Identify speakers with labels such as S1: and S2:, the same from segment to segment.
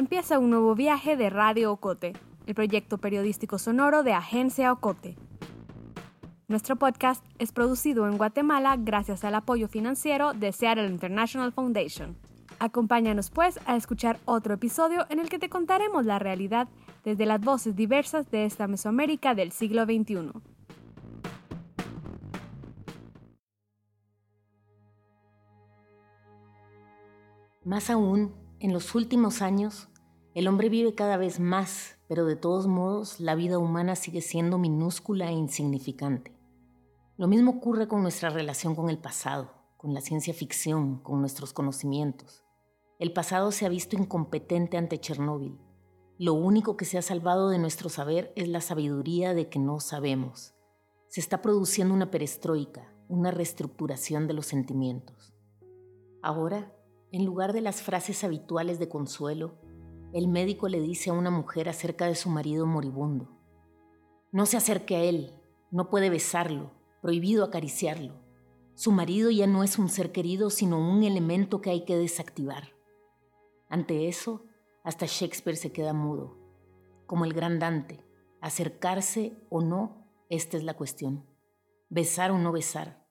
S1: empieza un nuevo viaje de Radio Ocote, el proyecto periodístico sonoro de Agencia Ocote. Nuestro podcast es producido en Guatemala gracias al apoyo financiero de Seattle International Foundation. Acompáñanos pues a escuchar otro episodio en el que te contaremos la realidad desde las voces diversas de esta Mesoamérica del siglo XXI.
S2: Más aún, en los últimos años, el hombre vive cada vez más, pero de todos modos la vida humana sigue siendo minúscula e insignificante. Lo mismo ocurre con nuestra relación con el pasado, con la ciencia ficción, con nuestros conocimientos. El pasado se ha visto incompetente ante Chernóbil. Lo único que se ha salvado de nuestro saber es la sabiduría de que no sabemos. Se está produciendo una perestroika, una reestructuración de los sentimientos. Ahora, en lugar de las frases habituales de consuelo, el médico le dice a una mujer acerca de su marido moribundo. No se acerque a él, no puede besarlo, prohibido acariciarlo. Su marido ya no es un ser querido, sino un elemento que hay que desactivar. Ante eso, hasta Shakespeare se queda mudo. Como el gran Dante, acercarse o no, esta es la cuestión. Besar o no besar.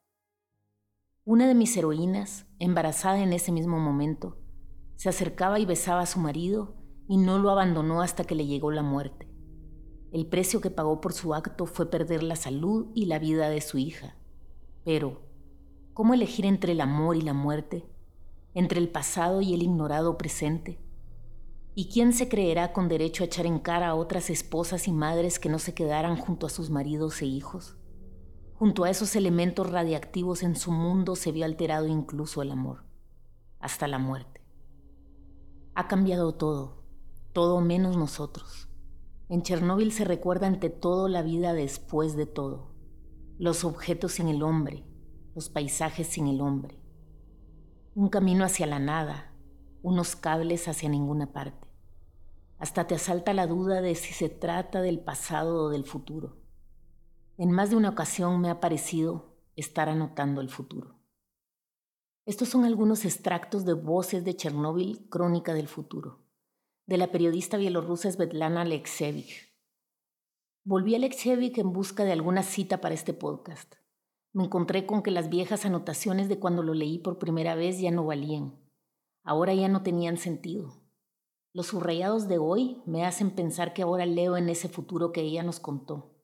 S2: Una de mis heroínas, embarazada en ese mismo momento, se acercaba y besaba a su marido y no lo abandonó hasta que le llegó la muerte. El precio que pagó por su acto fue perder la salud y la vida de su hija. Pero, ¿cómo elegir entre el amor y la muerte? entre el pasado y el ignorado presente? ¿Y quién se creerá con derecho a echar en cara a otras esposas y madres que no se quedaran junto a sus maridos e hijos? Junto a esos elementos radiactivos en su mundo se vio alterado incluso el amor, hasta la muerte. Ha cambiado todo, todo menos nosotros. En Chernóbil se recuerda ante todo la vida después de todo, los objetos sin el hombre, los paisajes sin el hombre, un camino hacia la nada, unos cables hacia ninguna parte. Hasta te asalta la duda de si se trata del pasado o del futuro. En más de una ocasión me ha parecido estar anotando el futuro. Estos son algunos extractos de Voces de Chernóbil, Crónica del Futuro, de la periodista bielorrusa Svetlana Alexievich. Volví a Alexievich en busca de alguna cita para este podcast. Me encontré con que las viejas anotaciones de cuando lo leí por primera vez ya no valían. Ahora ya no tenían sentido. Los subrayados de hoy me hacen pensar que ahora leo en ese futuro que ella nos contó,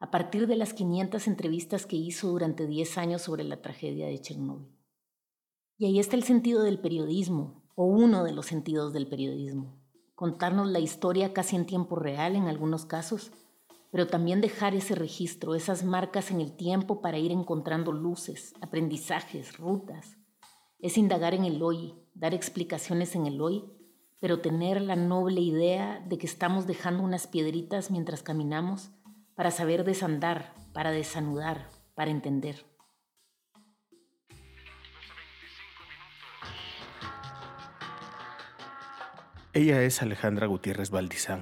S2: a partir de las 500 entrevistas que hizo durante 10 años sobre la tragedia de Chernóbil. Y ahí está el sentido del periodismo, o uno de los sentidos del periodismo. Contarnos la historia casi en tiempo real en algunos casos, pero también dejar ese registro, esas marcas en el tiempo para ir encontrando luces, aprendizajes, rutas. Es indagar en el hoy, dar explicaciones en el hoy, pero tener la noble idea de que estamos dejando unas piedritas mientras caminamos para saber desandar, para desanudar, para entender.
S3: Ella es Alejandra Gutiérrez Valdizán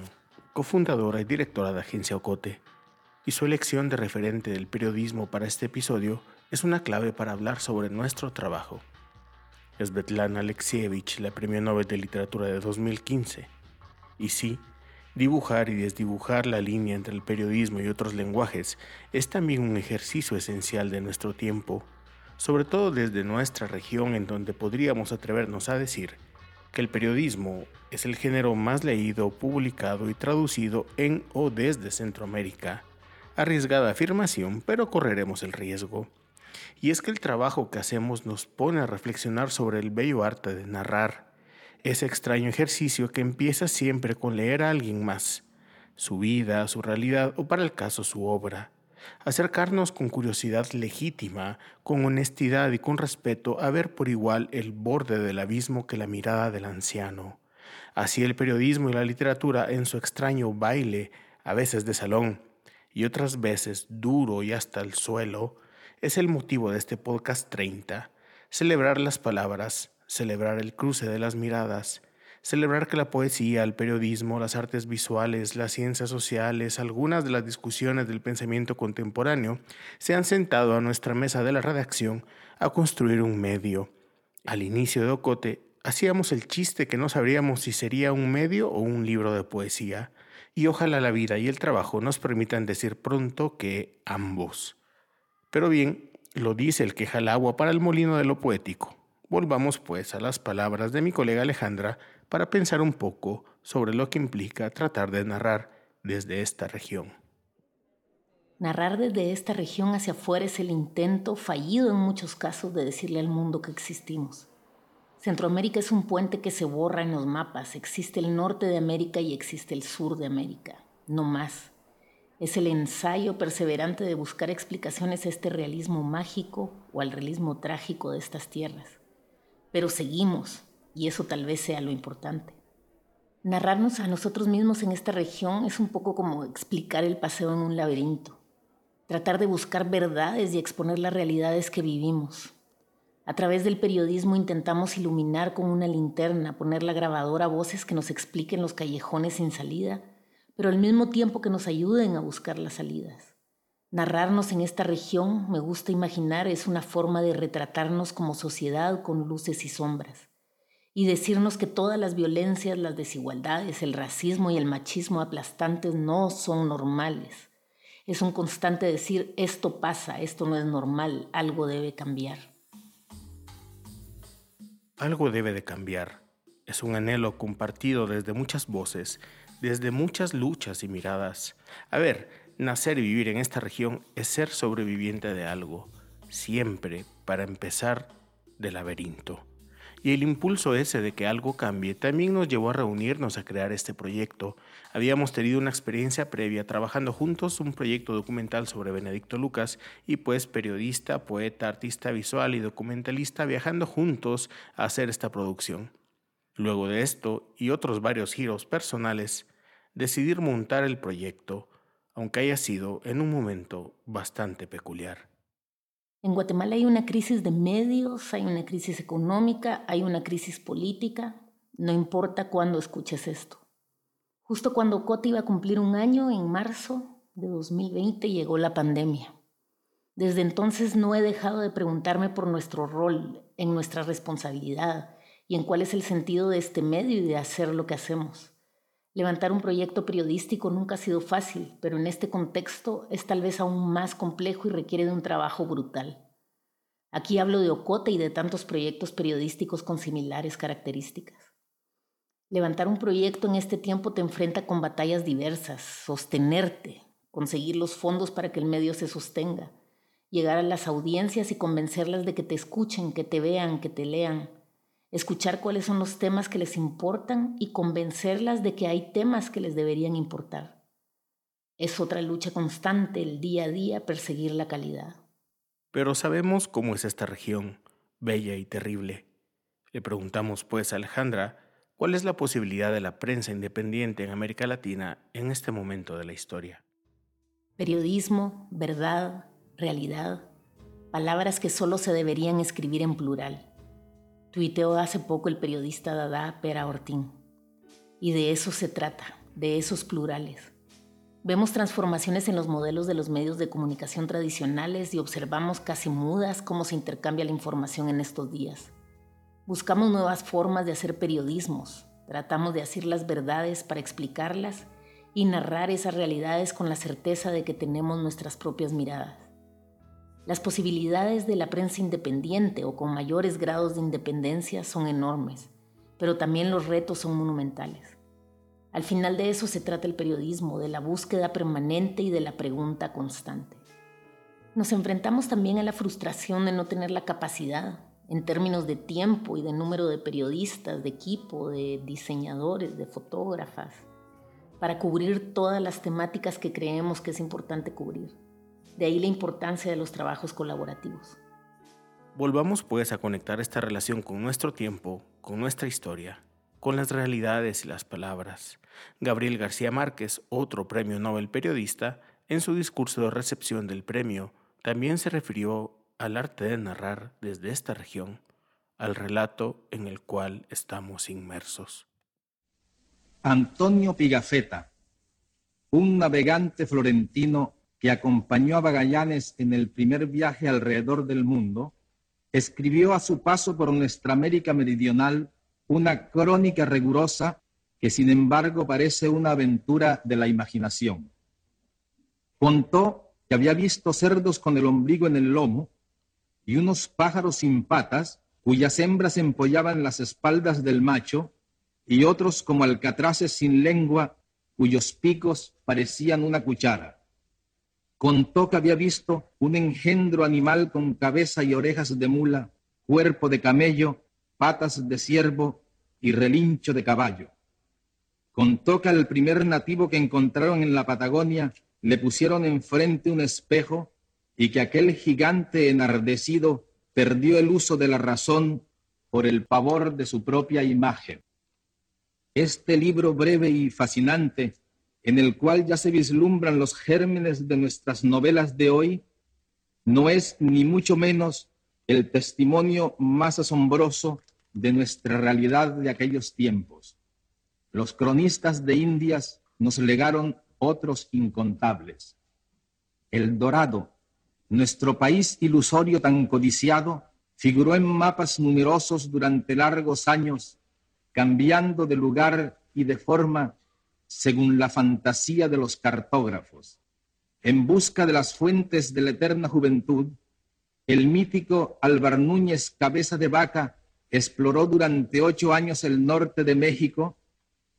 S3: cofundadora y directora de Agencia Ocote, y su elección de referente del periodismo para este episodio es una clave para hablar sobre nuestro trabajo. Svetlana Alexievich, la Premio Nobel de Literatura de 2015. Y sí, dibujar y desdibujar la línea entre el periodismo y otros lenguajes es también un ejercicio esencial de nuestro tiempo, sobre todo desde nuestra región en donde podríamos atrevernos a decir que el periodismo es el género más leído, publicado y traducido en o desde Centroamérica. Arriesgada afirmación, pero correremos el riesgo. Y es que el trabajo que hacemos nos pone a reflexionar sobre el bello arte de narrar, ese extraño ejercicio que empieza siempre con leer a alguien más, su vida, su realidad o para el caso su obra acercarnos con curiosidad legítima, con honestidad y con respeto a ver por igual el borde del abismo que la mirada del anciano. Así el periodismo y la literatura en su extraño baile, a veces de salón y otras veces duro y hasta el suelo, es el motivo de este podcast 30, celebrar las palabras, celebrar el cruce de las miradas, celebrar que la poesía, el periodismo, las artes visuales, las ciencias sociales, algunas de las discusiones del pensamiento contemporáneo se han sentado a nuestra mesa de la redacción a construir un medio. Al inicio de Ocote hacíamos el chiste que no sabríamos si sería un medio o un libro de poesía, y ojalá la vida y el trabajo nos permitan decir pronto que ambos. Pero bien, lo dice el que jala agua para el molino de lo poético. Volvamos pues a las palabras de mi colega Alejandra para pensar un poco sobre lo que implica tratar de narrar desde esta región.
S2: Narrar desde esta región hacia afuera es el intento, fallido en muchos casos, de decirle al mundo que existimos. Centroamérica es un puente que se borra en los mapas. Existe el norte de América y existe el sur de América. No más. Es el ensayo perseverante de buscar explicaciones a este realismo mágico o al realismo trágico de estas tierras. Pero seguimos, y eso tal vez sea lo importante. Narrarnos a nosotros mismos en esta región es un poco como explicar el paseo en un laberinto, tratar de buscar verdades y exponer las realidades que vivimos. A través del periodismo intentamos iluminar con una linterna, poner la grabadora a voces que nos expliquen los callejones sin salida, pero al mismo tiempo que nos ayuden a buscar las salidas. Narrarnos en esta región, me gusta imaginar, es una forma de retratarnos como sociedad con luces y sombras y decirnos que todas las violencias, las desigualdades, el racismo y el machismo aplastantes no son normales. Es un constante decir, esto pasa, esto no es normal, algo debe cambiar.
S3: Algo debe de cambiar. Es un anhelo compartido desde muchas voces, desde muchas luchas y miradas. A ver, nacer y vivir en esta región es ser sobreviviente de algo, siempre, para empezar, del laberinto. Y el impulso ese de que algo cambie también nos llevó a reunirnos a crear este proyecto. Habíamos tenido una experiencia previa trabajando juntos un proyecto documental sobre Benedicto Lucas y pues periodista, poeta, artista visual y documentalista viajando juntos a hacer esta producción. Luego de esto y otros varios giros personales, decidir montar el proyecto, aunque haya sido en un momento bastante peculiar.
S2: En Guatemala hay una crisis de medios, hay una crisis económica, hay una crisis política, no importa cuándo escuches esto. Justo cuando Coti iba a cumplir un año, en marzo de 2020, llegó la pandemia. Desde entonces no he dejado de preguntarme por nuestro rol, en nuestra responsabilidad y en cuál es el sentido de este medio y de hacer lo que hacemos. Levantar un proyecto periodístico nunca ha sido fácil, pero en este contexto es tal vez aún más complejo y requiere de un trabajo brutal. Aquí hablo de Ocote y de tantos proyectos periodísticos con similares características. Levantar un proyecto en este tiempo te enfrenta con batallas diversas, sostenerte, conseguir los fondos para que el medio se sostenga, llegar a las audiencias y convencerlas de que te escuchen, que te vean, que te lean, escuchar cuáles son los temas que les importan y convencerlas de que hay temas que les deberían importar. Es otra lucha constante, el día a día, perseguir la calidad.
S3: Pero sabemos cómo es esta región, bella y terrible. Le preguntamos pues a Alejandra cuál es la posibilidad de la prensa independiente en América Latina en este momento de la historia.
S2: Periodismo, verdad, realidad, palabras que solo se deberían escribir en plural. Tuiteó hace poco el periodista Dada Pera Ortín. Y de eso se trata, de esos plurales. Vemos transformaciones en los modelos de los medios de comunicación tradicionales y observamos casi mudas cómo se intercambia la información en estos días. Buscamos nuevas formas de hacer periodismos, tratamos de decir las verdades para explicarlas y narrar esas realidades con la certeza de que tenemos nuestras propias miradas. Las posibilidades de la prensa independiente o con mayores grados de independencia son enormes, pero también los retos son monumentales. Al final de eso se trata el periodismo, de la búsqueda permanente y de la pregunta constante. Nos enfrentamos también a la frustración de no tener la capacidad, en términos de tiempo y de número de periodistas, de equipo, de diseñadores, de fotógrafas, para cubrir todas las temáticas que creemos que es importante cubrir. De ahí la importancia de los trabajos colaborativos.
S3: Volvamos pues a conectar esta relación con nuestro tiempo, con nuestra historia, con las realidades y las palabras. Gabriel García Márquez, otro premio Nobel periodista, en su discurso de recepción del premio, también se refirió al arte de narrar desde esta región, al relato en el cual estamos inmersos.
S4: Antonio Pigafetta, un navegante florentino que acompañó a Magallanes en el primer viaje alrededor del mundo, escribió a su paso por nuestra América Meridional una crónica rigurosa que sin embargo parece una aventura de la imaginación. Contó que había visto cerdos con el ombligo en el lomo y unos pájaros sin patas cuyas hembras empollaban las espaldas del macho y otros como alcatraces sin lengua cuyos picos parecían una cuchara. Contó que había visto un engendro animal con cabeza y orejas de mula, cuerpo de camello, patas de ciervo y relincho de caballo. Contó que al primer nativo que encontraron en la Patagonia le pusieron enfrente un espejo y que aquel gigante enardecido perdió el uso de la razón por el pavor de su propia imagen. Este libro breve y fascinante, en el cual ya se vislumbran los gérmenes de nuestras novelas de hoy, no es ni mucho menos el testimonio más asombroso de nuestra realidad de aquellos tiempos. Los cronistas de Indias nos legaron otros incontables. El Dorado, nuestro país ilusorio tan codiciado, figuró en mapas numerosos durante largos años, cambiando de lugar y de forma según la fantasía de los cartógrafos. En busca de las fuentes de la eterna juventud, el mítico Álvar Núñez Cabeza de Vaca exploró durante ocho años el norte de México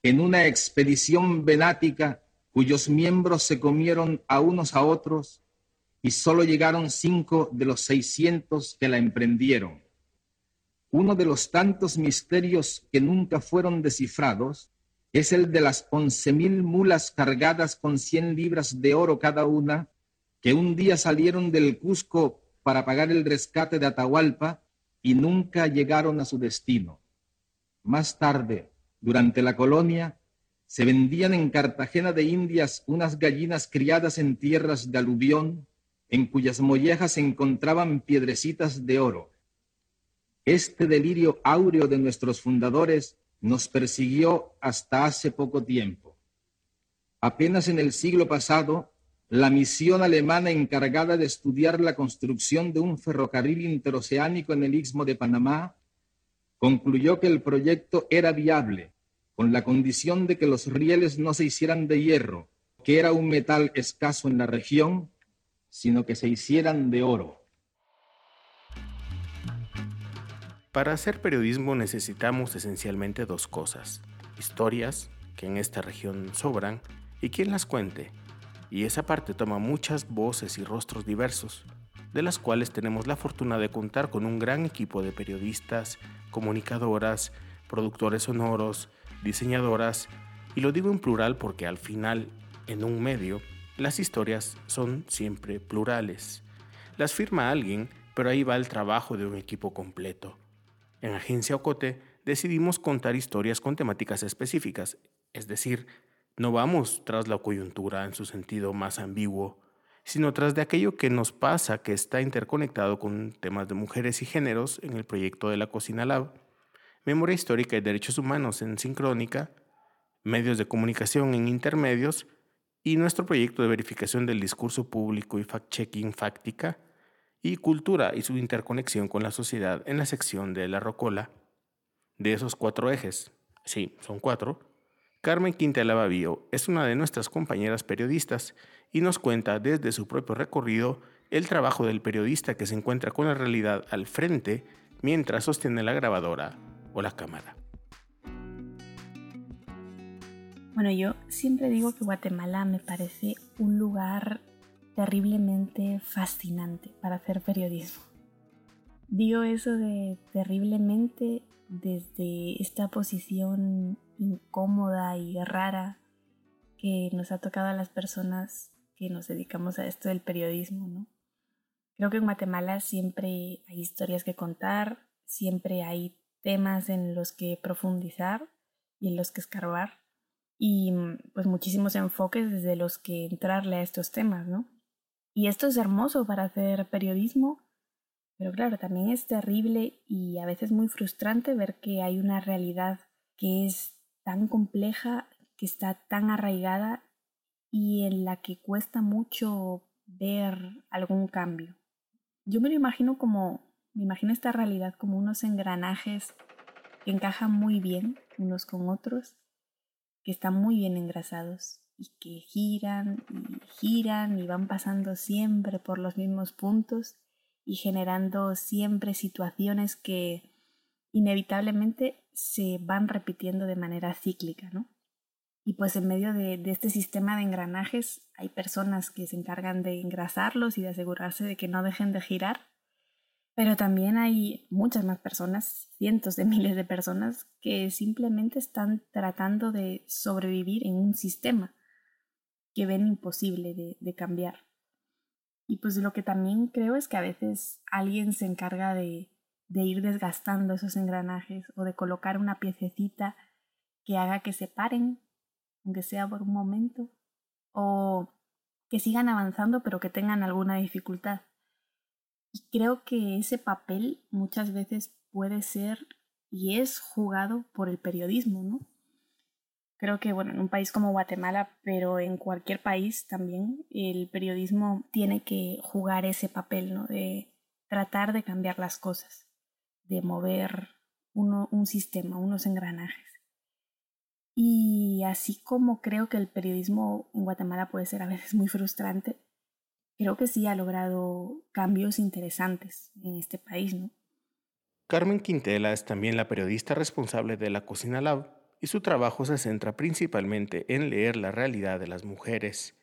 S4: en una expedición venática cuyos miembros se comieron a unos a otros y solo llegaron cinco de los seiscientos que la emprendieron. Uno de los tantos misterios que nunca fueron descifrados es el de las once mil mulas cargadas con cien libras de oro cada una, que un día salieron del Cusco para pagar el rescate de Atahualpa y nunca llegaron a su destino. Más tarde, durante la colonia, se vendían en Cartagena de Indias unas gallinas criadas en tierras de aluvión, en cuyas mollejas se encontraban piedrecitas de oro. Este delirio áureo de nuestros fundadores nos persiguió hasta hace poco tiempo. Apenas en el siglo pasado, la misión alemana encargada de estudiar la construcción de un ferrocarril interoceánico en el istmo de Panamá concluyó que el proyecto era viable con la condición de que los rieles no se hicieran de hierro, que era un metal escaso en la región, sino que se hicieran de oro.
S3: Para hacer periodismo necesitamos esencialmente dos cosas, historias, que en esta región sobran, y quien las cuente. Y esa parte toma muchas voces y rostros diversos, de las cuales tenemos la fortuna de contar con un gran equipo de periodistas, comunicadoras, productores sonoros, diseñadoras, y lo digo en plural porque al final, en un medio, las historias son siempre plurales. Las firma alguien, pero ahí va el trabajo de un equipo completo. En Agencia Ocote decidimos contar historias con temáticas específicas, es decir, no vamos tras la coyuntura en su sentido más ambiguo, sino tras de aquello que nos pasa que está interconectado con temas de mujeres y géneros en el proyecto de la Cocina Lab. Memoria histórica y derechos humanos en sincrónica, medios de comunicación en intermedios y nuestro proyecto de verificación del discurso público y fact-checking fáctica y cultura y su interconexión con la sociedad en la sección de la Rocola. De esos cuatro ejes, sí, son cuatro, Carmen Quintela Bavío es una de nuestras compañeras periodistas y nos cuenta desde su propio recorrido el trabajo del periodista que se encuentra con la realidad al frente mientras sostiene la grabadora o la cámara?
S5: Bueno, yo siempre digo que Guatemala me parece un lugar terriblemente fascinante para hacer periodismo. Digo eso de terriblemente desde esta posición incómoda y rara que nos ha tocado a las personas que nos dedicamos a esto del periodismo, ¿no? Creo que en Guatemala siempre hay historias que contar, siempre hay temas en los que profundizar y en los que escarbar y pues muchísimos enfoques desde los que entrarle a estos temas, ¿no? Y esto es hermoso para hacer periodismo, pero claro, también es terrible y a veces muy frustrante ver que hay una realidad que es tan compleja, que está tan arraigada y en la que cuesta mucho ver algún cambio. Yo me lo imagino como me imagino esta realidad como unos engranajes que encajan muy bien unos con otros, que están muy bien engrasados y que giran y giran y van pasando siempre por los mismos puntos y generando siempre situaciones que inevitablemente se van repitiendo de manera cíclica, ¿no? Y pues en medio de, de, este sistema de engranajes hay personas que se encargan de engrasarlos y de asegurarse de que no dejen de girar, pero también hay muchas más personas, cientos de miles de personas, que simplemente están tratando de sobrevivir en un sistema que ven imposible de, cambiar. Y pues lo que también creo es que a veces alguien se encarga de, de ir desgastando esos engranajes o de colocar una piececita que haga que se paren, aunque sea por un momento, o que sigan avanzando pero que tengan alguna dificultad. Y creo que ese papel muchas veces puede ser y es jugado por el periodismo, ¿no? Creo que, bueno, en un país como Guatemala, pero en cualquier país también, el periodismo tiene que jugar ese papel, ¿no? De tratar de cambiar las cosas, de mover uno, un sistema, unos engranajes. Y así como creo que el periodismo en Guatemala puede ser a veces muy frustrante, creo que sí ha logrado cambios interesantes en este país, ¿no?
S3: Carmen Quintela es también la periodista responsable de la Cocina Lab y su trabajo se centra principalmente en leer la realidad de las mujeres.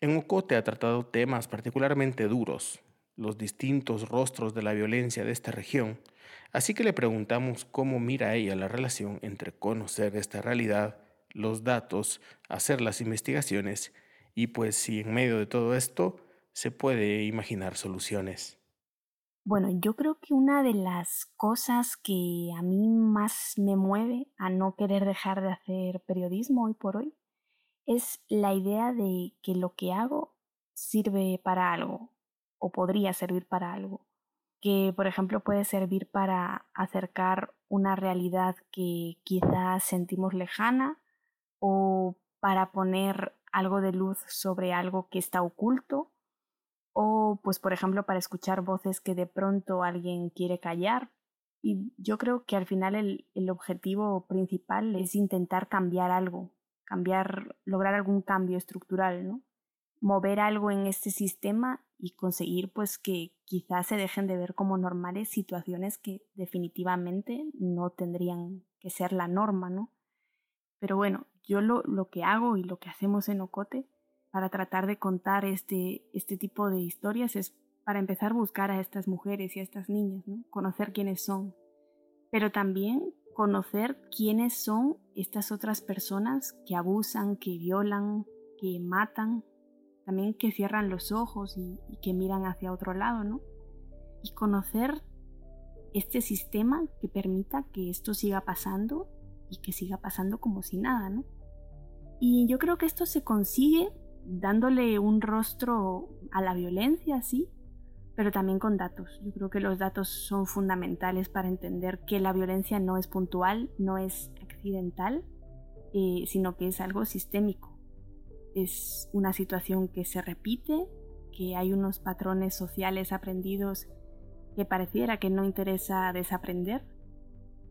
S3: En Ocote ha tratado temas particularmente duros, los distintos rostros de la violencia de esta región, así que le preguntamos cómo mira ella la relación entre conocer esta realidad, los datos, hacer las investigaciones y pues si en medio de todo esto se puede imaginar soluciones.
S5: Bueno, yo creo que una de las cosas que a mí más me mueve a no querer dejar de hacer periodismo hoy por hoy es la idea de que lo que hago sirve para algo o podría servir para algo. Que, por ejemplo, puede servir para acercar una realidad que quizás sentimos lejana o para poner algo de luz sobre algo que está oculto o pues por ejemplo para escuchar voces que de pronto alguien quiere callar. Y yo creo que al final el, el objetivo principal es intentar cambiar algo, cambiar, lograr algún cambio estructural, ¿no? Mover algo en este sistema y conseguir pues que quizás se dejen de ver como normales situaciones que definitivamente no tendrían que ser la norma, ¿no? Pero bueno, yo lo, lo que hago y lo que hacemos en Ocote para tratar de contar este, este tipo de historias es para empezar a buscar a estas mujeres y a estas niñas, ¿no? conocer quiénes son, pero también conocer quiénes son estas otras personas que abusan, que violan, que matan, también que cierran los ojos y, que miran hacia otro lado, ¿no? Y conocer este sistema que permita que esto siga pasando y que siga pasando como si nada, ¿no? Y yo creo que esto se consigue dándole un rostro a la violencia, sí, pero también con datos. Yo creo que los datos son fundamentales para entender que la violencia no es puntual, no es accidental, eh, sino que es algo sistémico. Es una situación que se repite, que hay unos patrones sociales aprendidos que pareciera que no interesa desaprender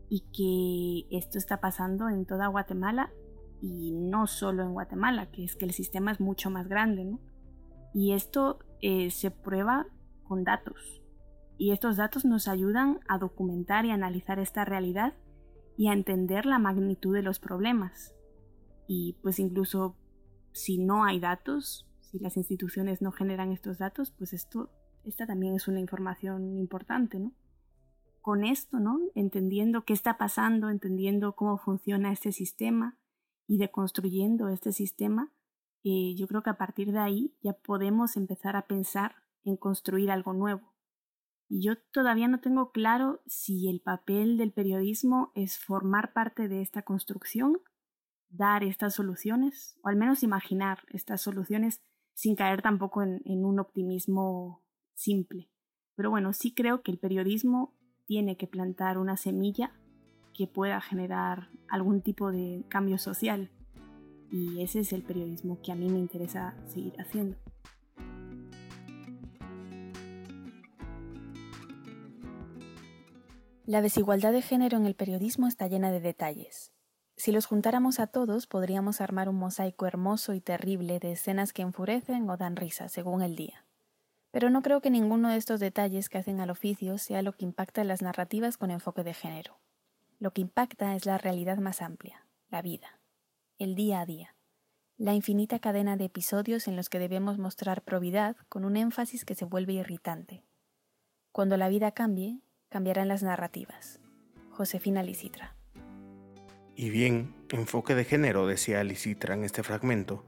S5: y que esto está pasando en toda Guatemala y no solo en Guatemala, que es que el sistema es mucho más grande, ¿no? Y esto eh, se prueba con datos. Y estos datos nos ayudan a documentar y analizar esta realidad y a entender la magnitud de los problemas. Y pues incluso si no hay datos, si las instituciones no generan estos datos, pues esto, esta también es una información importante, ¿no? Con esto, ¿no? Entendiendo qué está pasando, entendiendo cómo funciona este sistema, y de construyendo este sistema, eh, yo creo que a partir de ahí ya podemos empezar a pensar en construir algo nuevo. Y yo todavía no tengo claro si el papel del periodismo es formar parte de esta construcción, dar estas soluciones, o al menos imaginar estas soluciones sin caer tampoco en un optimismo simple. Pero bueno, sí creo que el periodismo tiene que plantar una semilla que pueda generar algún tipo de cambio social. Y ese es el periodismo que a mí me interesa seguir haciendo. La desigualdad de género en el periodismo está llena de detalles. Si los juntáramos a todos, podríamos armar un mosaico hermoso y terrible de escenas que enfurecen o dan risa, según el día. Pero no creo que ninguno de estos detalles que hacen al oficio sea lo que impacta las narrativas con enfoque de género. Lo que impacta es la realidad más amplia, la vida, el día a día, la infinita cadena de episodios en los que debemos mostrar probidad con un énfasis que se vuelve irritante. Cuando la vida cambie, cambiarán las narrativas. Josefina Licitra.
S3: Y bien, enfoque de género, decía Licitra en este fragmento,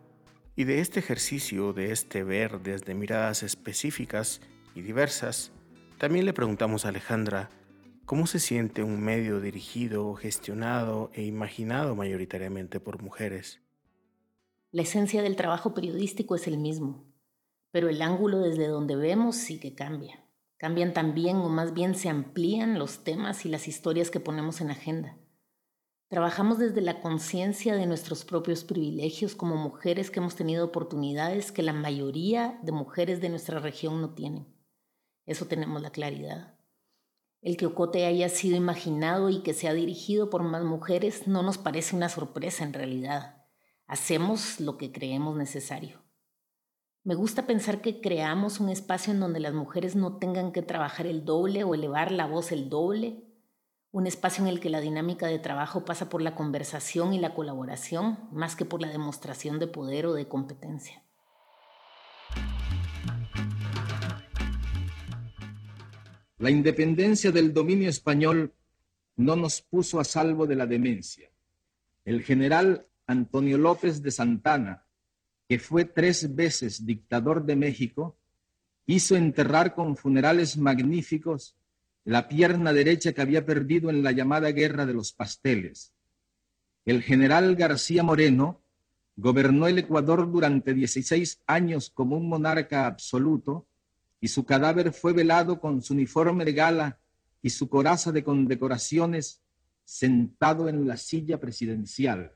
S3: y de este ejercicio, de este ver desde miradas específicas y diversas, también le preguntamos a Alejandra cómo se siente un medio dirigido, gestionado e imaginado mayoritariamente por mujeres.
S2: La esencia del trabajo periodístico es el mismo, pero el ángulo desde donde vemos sí que cambia. Cambian también o más bien se amplían los temas y las historias que ponemos en agenda. Trabajamos desde la conciencia de nuestros propios privilegios como mujeres que hemos tenido oportunidades que la mayoría de mujeres de nuestra región no tienen. Eso tenemos la claridad. El que Ocote haya sido imaginado y que sea dirigido por más mujeres no nos parece una sorpresa en realidad. Hacemos lo que creemos necesario. Me gusta pensar que creamos un espacio en donde las mujeres no tengan que trabajar el doble o elevar la voz el doble, un espacio en el que la dinámica de trabajo pasa por la conversación y la colaboración más que por la demostración de poder o de competencia.
S4: La independencia del dominio español no nos puso a salvo de la demencia. El general Antonio López de Santana, que fue tres veces dictador de México, hizo enterrar con funerales magníficos la pierna derecha que había perdido en la llamada Guerra de los Pasteles. El general García Moreno gobernó el Ecuador durante 16 años como un monarca absoluto y su cadáver fue velado con su uniforme de gala y su coraza de condecoraciones sentado en la silla presidencial.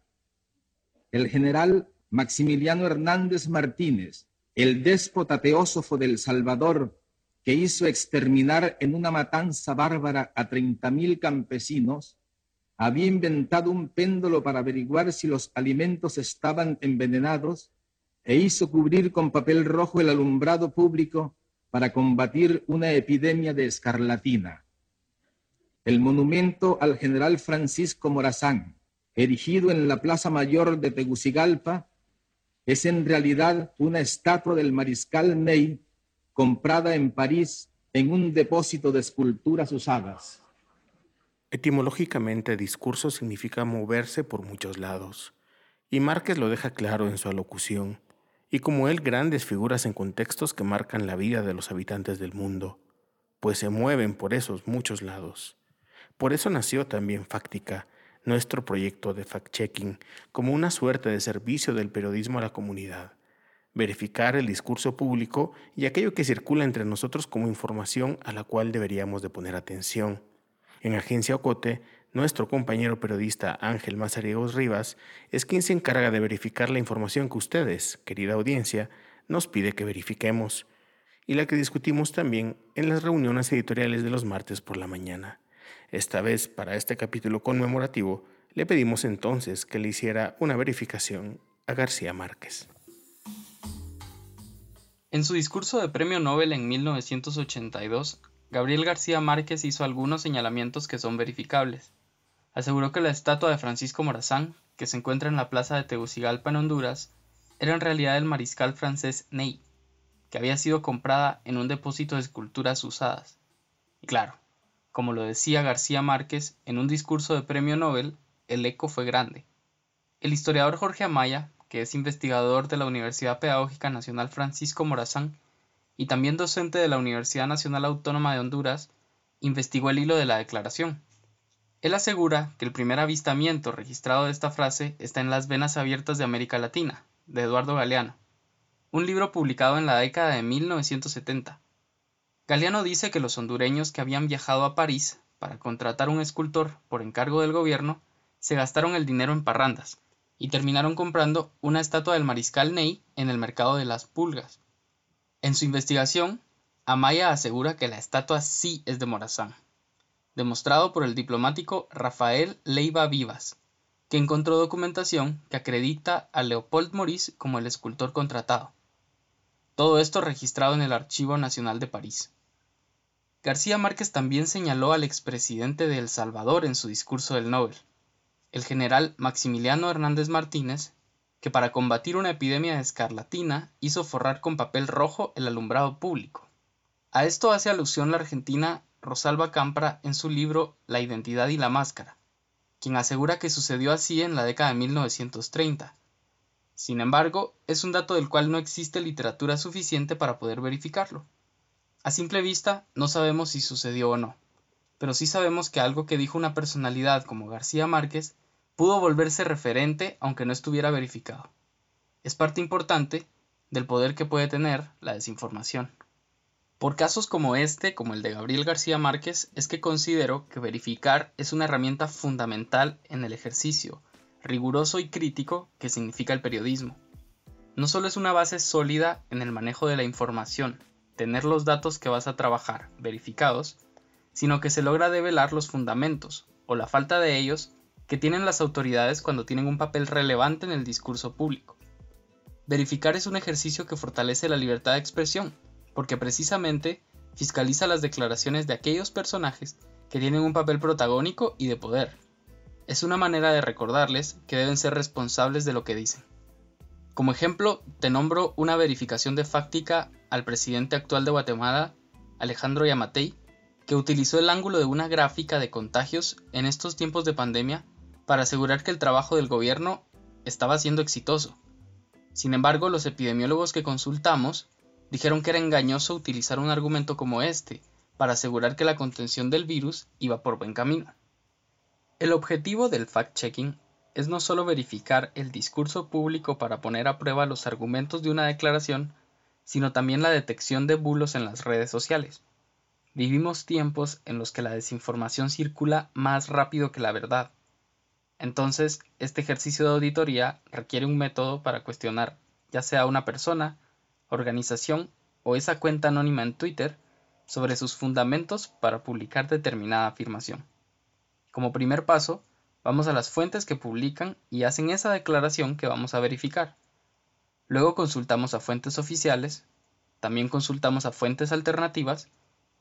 S4: El general Maximiliano Hernández Martínez, el déspota teósofo del Salvador, que hizo exterminar en una matanza bárbara a treinta mil campesinos, había inventado un péndulo para averiguar si los alimentos estaban envenenados e hizo cubrir con papel rojo el alumbrado público para combatir una epidemia de escarlatina. El monumento al general Francisco Morazán, erigido en la Plaza Mayor de Tegucigalpa, es en realidad una estatua del mariscal Ney comprada en París en un depósito de esculturas usadas.
S3: Etimológicamente, discurso significa moverse por muchos lados, y Márquez lo deja claro en su alocución, y como él grandes figuras en contextos que marcan la vida de los habitantes del mundo, pues se mueven por esos muchos lados. Por eso nació también Fáctica, nuestro proyecto de fact-checking como una suerte de servicio del periodismo a la comunidad, verificar el discurso público y aquello que circula entre nosotros como información a la cual deberíamos de poner atención. En Agencia Ocote, nuestro compañero periodista Ángel Mazariegos Rivas es quien se encarga de verificar la información que ustedes, querida audiencia, nos pide que verifiquemos y la que discutimos también en las reuniones editoriales de los martes por la mañana. Esta vez, para este capítulo conmemorativo, le pedimos entonces que le hiciera una verificación a García Márquez.
S6: En su discurso de Premio Nobel en 1982, Gabriel García Márquez hizo algunos señalamientos que son verificables. Aseguró que la estatua de Francisco Morazán, que se encuentra en la plaza de Tegucigalpa en Honduras, era en realidad el mariscal francés Ney, que había sido comprada en un depósito de esculturas usadas. Y claro, como lo decía García Márquez en un discurso de premio Nobel, el eco fue grande. El historiador Jorge Amaya, que es investigador de la Universidad Pedagógica Nacional Francisco Morazán y también docente de la Universidad Nacional Autónoma de Honduras, investigó el hilo de la declaración. Él asegura que el primer avistamiento registrado de esta frase está en Las Venas Abiertas de América Latina, de Eduardo Galeano, un libro publicado en la década de 1970. Galeano dice que los hondureños que habían viajado a París para contratar un escultor por encargo del gobierno se gastaron el dinero en parrandas y terminaron comprando una estatua del mariscal Ney en el mercado de las pulgas. En su investigación, Amaya asegura que la estatua sí es de Morazán. Demostrado por el diplomático Rafael Leiva Vivas, que encontró documentación que acredita a Leopold Maurice como el escultor contratado. Todo esto registrado en el Archivo Nacional de París. García Márquez también señaló al expresidente de El Salvador en su discurso del Nobel, el general Maximiliano Hernández Martínez, que para combatir una epidemia de escarlatina hizo forrar con papel rojo el alumbrado público. A esto hace alusión la argentina Rosalba Campra en su libro La identidad y la máscara, quien asegura que sucedió así en la década de 1930. Sin embargo, es un dato del cual no existe literatura suficiente para poder verificarlo. A simple vista, no sabemos si sucedió o no, pero sí sabemos que algo que dijo una personalidad como García Márquez pudo volverse referente aunque no estuviera verificado. Es parte importante del poder que puede tener la desinformación. Por casos como este, como el de Gabriel García Márquez, es que considero que verificar es una herramienta fundamental en el ejercicio riguroso y crítico que significa el periodismo. No solo es una base sólida en el manejo de la información, tener los datos que vas a trabajar verificados, sino que se logra develar los fundamentos, o la falta de ellos, que tienen las autoridades cuando tienen un papel relevante en el discurso público. Verificar es un ejercicio que fortalece la libertad de expresión, porque precisamente fiscaliza las declaraciones de aquellos personajes que tienen un papel protagónico y de poder. Es una manera de recordarles que deben ser responsables de lo que dicen. Como ejemplo, te nombro una verificación de fáctica al presidente actual de Guatemala, Alejandro Yamatei, que utilizó el ángulo de una gráfica de contagios en estos tiempos de pandemia para asegurar que el trabajo del gobierno estaba siendo exitoso. Sin embargo, los epidemiólogos que consultamos dijeron que era engañoso utilizar un argumento como este para asegurar que la contención del virus iba por buen camino. El objetivo del fact-checking es no solo verificar el discurso público para poner a prueba los argumentos de una declaración, sino también la detección de bulos en las redes sociales. Vivimos tiempos en los que la desinformación circula más rápido que la verdad. Entonces, este ejercicio de auditoría requiere un método para cuestionar ya sea una persona, organización o esa cuenta anónima en Twitter sobre sus fundamentos para publicar determinada afirmación. Como primer paso, vamos a las fuentes que publican y hacen esa declaración que vamos a verificar. Luego consultamos a fuentes oficiales, también consultamos a fuentes alternativas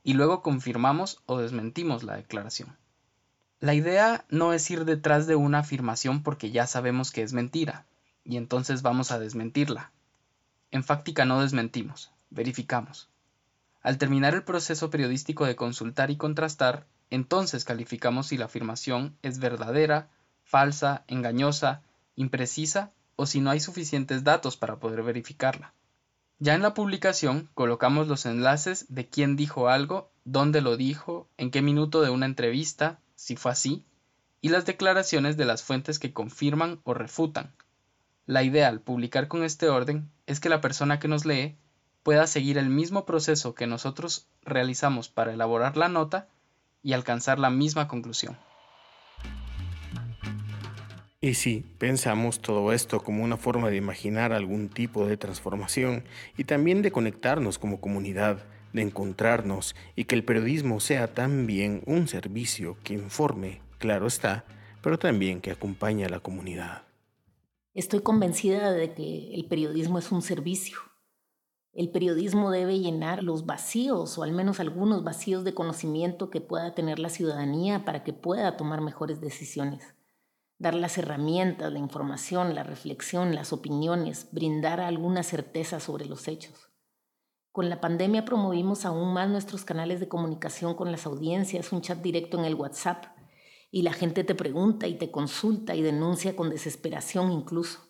S6: y luego confirmamos o desmentimos la declaración. La idea no es ir detrás de una afirmación porque ya sabemos que es mentira, y entonces vamos a desmentirla. En Fáctica no desmentimos, verificamos. Al terminar el proceso periodístico de consultar y contrastar, entonces calificamos si la afirmación es verdadera, falsa, engañosa, imprecisa o si no hay suficientes datos para poder verificarla. Ya en la publicación colocamos los enlaces de quién dijo algo, dónde lo dijo, en qué minuto de una entrevista, si fue así, y las declaraciones de las fuentes que confirman o refutan, la idea al publicar con este orden es que la persona que nos lee pueda seguir el mismo proceso que nosotros realizamos para elaborar la nota y alcanzar la misma conclusión.
S3: Y si pensamos todo esto como una forma de imaginar algún tipo de transformación y también de conectarnos como comunidad, de encontrarnos y que el periodismo sea también un servicio que informe, claro está, pero también que acompañe a la comunidad.
S2: Estoy convencida de que el periodismo es un servicio. El periodismo debe llenar los vacíos o al menos algunos vacíos de conocimiento que pueda tener la ciudadanía para que pueda tomar mejores decisiones. Dar las herramientas, la información, la reflexión, las opiniones, brindar alguna certeza sobre los hechos. Con la pandemia promovimos aún más nuestros canales de comunicación con las audiencias, un chat directo en el WhatsApp, y la gente te pregunta y te consulta y denuncia con desesperación incluso.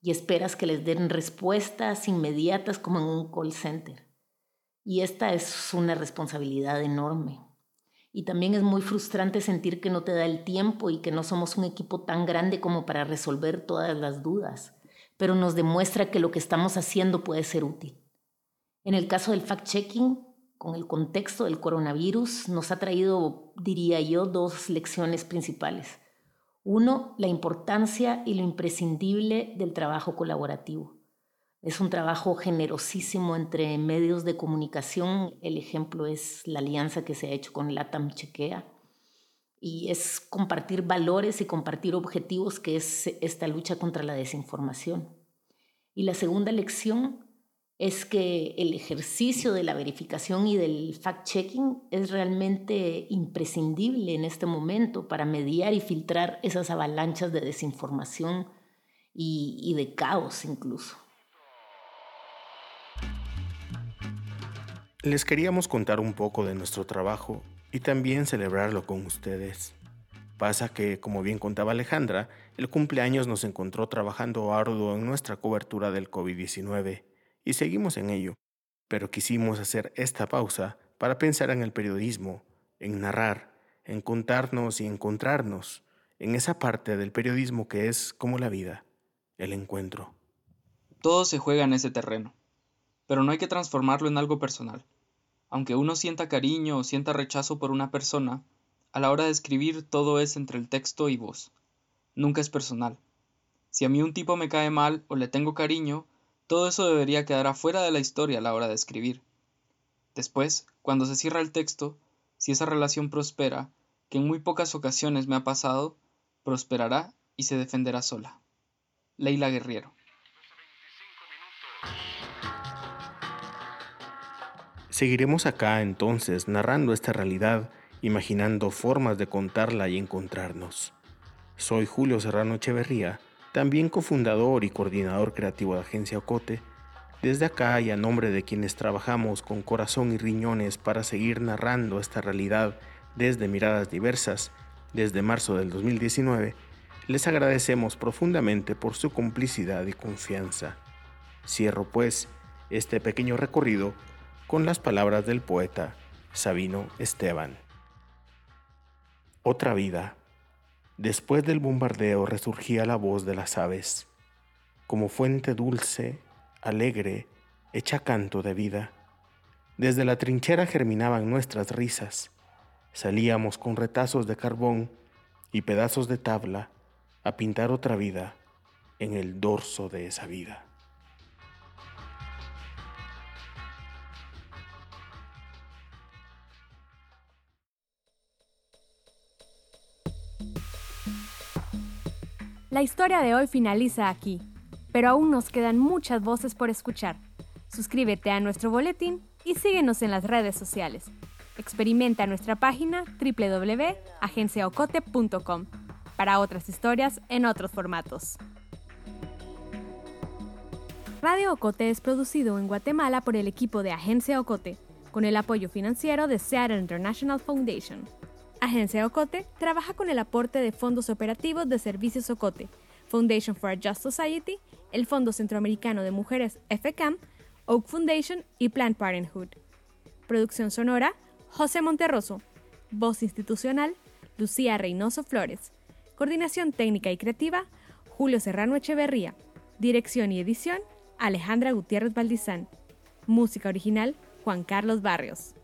S2: Y esperas que les den respuestas inmediatas como en un call center. Y esta es una responsabilidad enorme. Y también es muy frustrante sentir que no te da el tiempo y que no somos un equipo tan grande como para resolver todas las dudas, pero nos demuestra que lo que estamos haciendo puede ser útil. En el caso del fact-checking, con el contexto del coronavirus, nos ha traído, diría yo, dos lecciones principales. Uno, la importancia y lo imprescindible del trabajo colaborativo. Es un trabajo generosísimo entre medios de comunicación. El ejemplo es la alianza que se ha hecho con LATAM Chequea. y es compartir valores y compartir objetivos, que es esta lucha contra la desinformación. Y la segunda lección es que el ejercicio de la verificación y del fact-checking es realmente imprescindible en este momento para mediar y filtrar esas avalanchas de desinformación y, de caos incluso.
S3: Les queríamos contar un poco de nuestro trabajo y también celebrarlo con ustedes. Pasa que, como bien contaba Alejandra, el cumpleaños nos encontró trabajando arduo en nuestra cobertura del COVID-19 y seguimos en ello, pero quisimos hacer esta pausa para pensar en el periodismo, en narrar, en contarnos y encontrarnos, en esa parte del periodismo que es como la vida, el encuentro.
S6: Todo se juega en ese terreno, pero no hay que transformarlo en algo personal. Aunque uno sienta cariño o sienta rechazo por una persona, a la hora de escribir todo es entre el texto y voz. Nunca es personal. Si a mí un tipo me cae mal o le tengo cariño, todo eso debería quedar afuera de la historia a la hora de escribir. Después, cuando se cierra el texto, si esa relación prospera, que en muy pocas ocasiones me ha pasado, prosperará y se defenderá sola. Leila Guerriero.
S3: Seguiremos acá entonces narrando esta realidad, imaginando formas de contarla y encontrarnos. Soy Julio Serrano Echeverría, también cofundador y coordinador creativo de Agencia Ocote. Desde acá y a nombre de quienes trabajamos con corazón y riñones para seguir narrando esta realidad desde miradas diversas, desde marzo del 2019, les agradecemos profundamente por su complicidad y confianza. Cierro pues este pequeño recorrido con las palabras del poeta Sabino Esteban. Otra vida. Después del bombardeo resurgía la voz de las aves, como fuente dulce, alegre, hecha canto de vida. Desde la trinchera germinaban nuestras risas. Salíamos con retazos de carbón y pedazos de tabla a pintar otra vida en el dorso de esa vida.
S1: La historia de hoy finaliza aquí, pero aún nos quedan muchas voces por escuchar. Suscríbete a nuestro boletín y síguenos en las redes sociales. Experimenta nuestra página www.agenciaocote.com para otras historias en otros formatos. Radio Ocote es producido en Guatemala por el equipo de Agencia Ocote, con el apoyo financiero de Seattle International Foundation. Agencia Ocote trabaja con el aporte de fondos operativos de Servicios Ocote, Foundation for a Just Society, el Fondo Centroamericano de Mujeres FCAM, Oak Foundation y Planned Parenthood. Producción sonora, José Monterroso. Voz institucional, Lucía Reynoso Flores. Coordinación técnica y creativa, Julio Serrano Echeverría. Dirección y edición, Alejandra Gutiérrez Valdizán. Música original, Juan Carlos Barrios.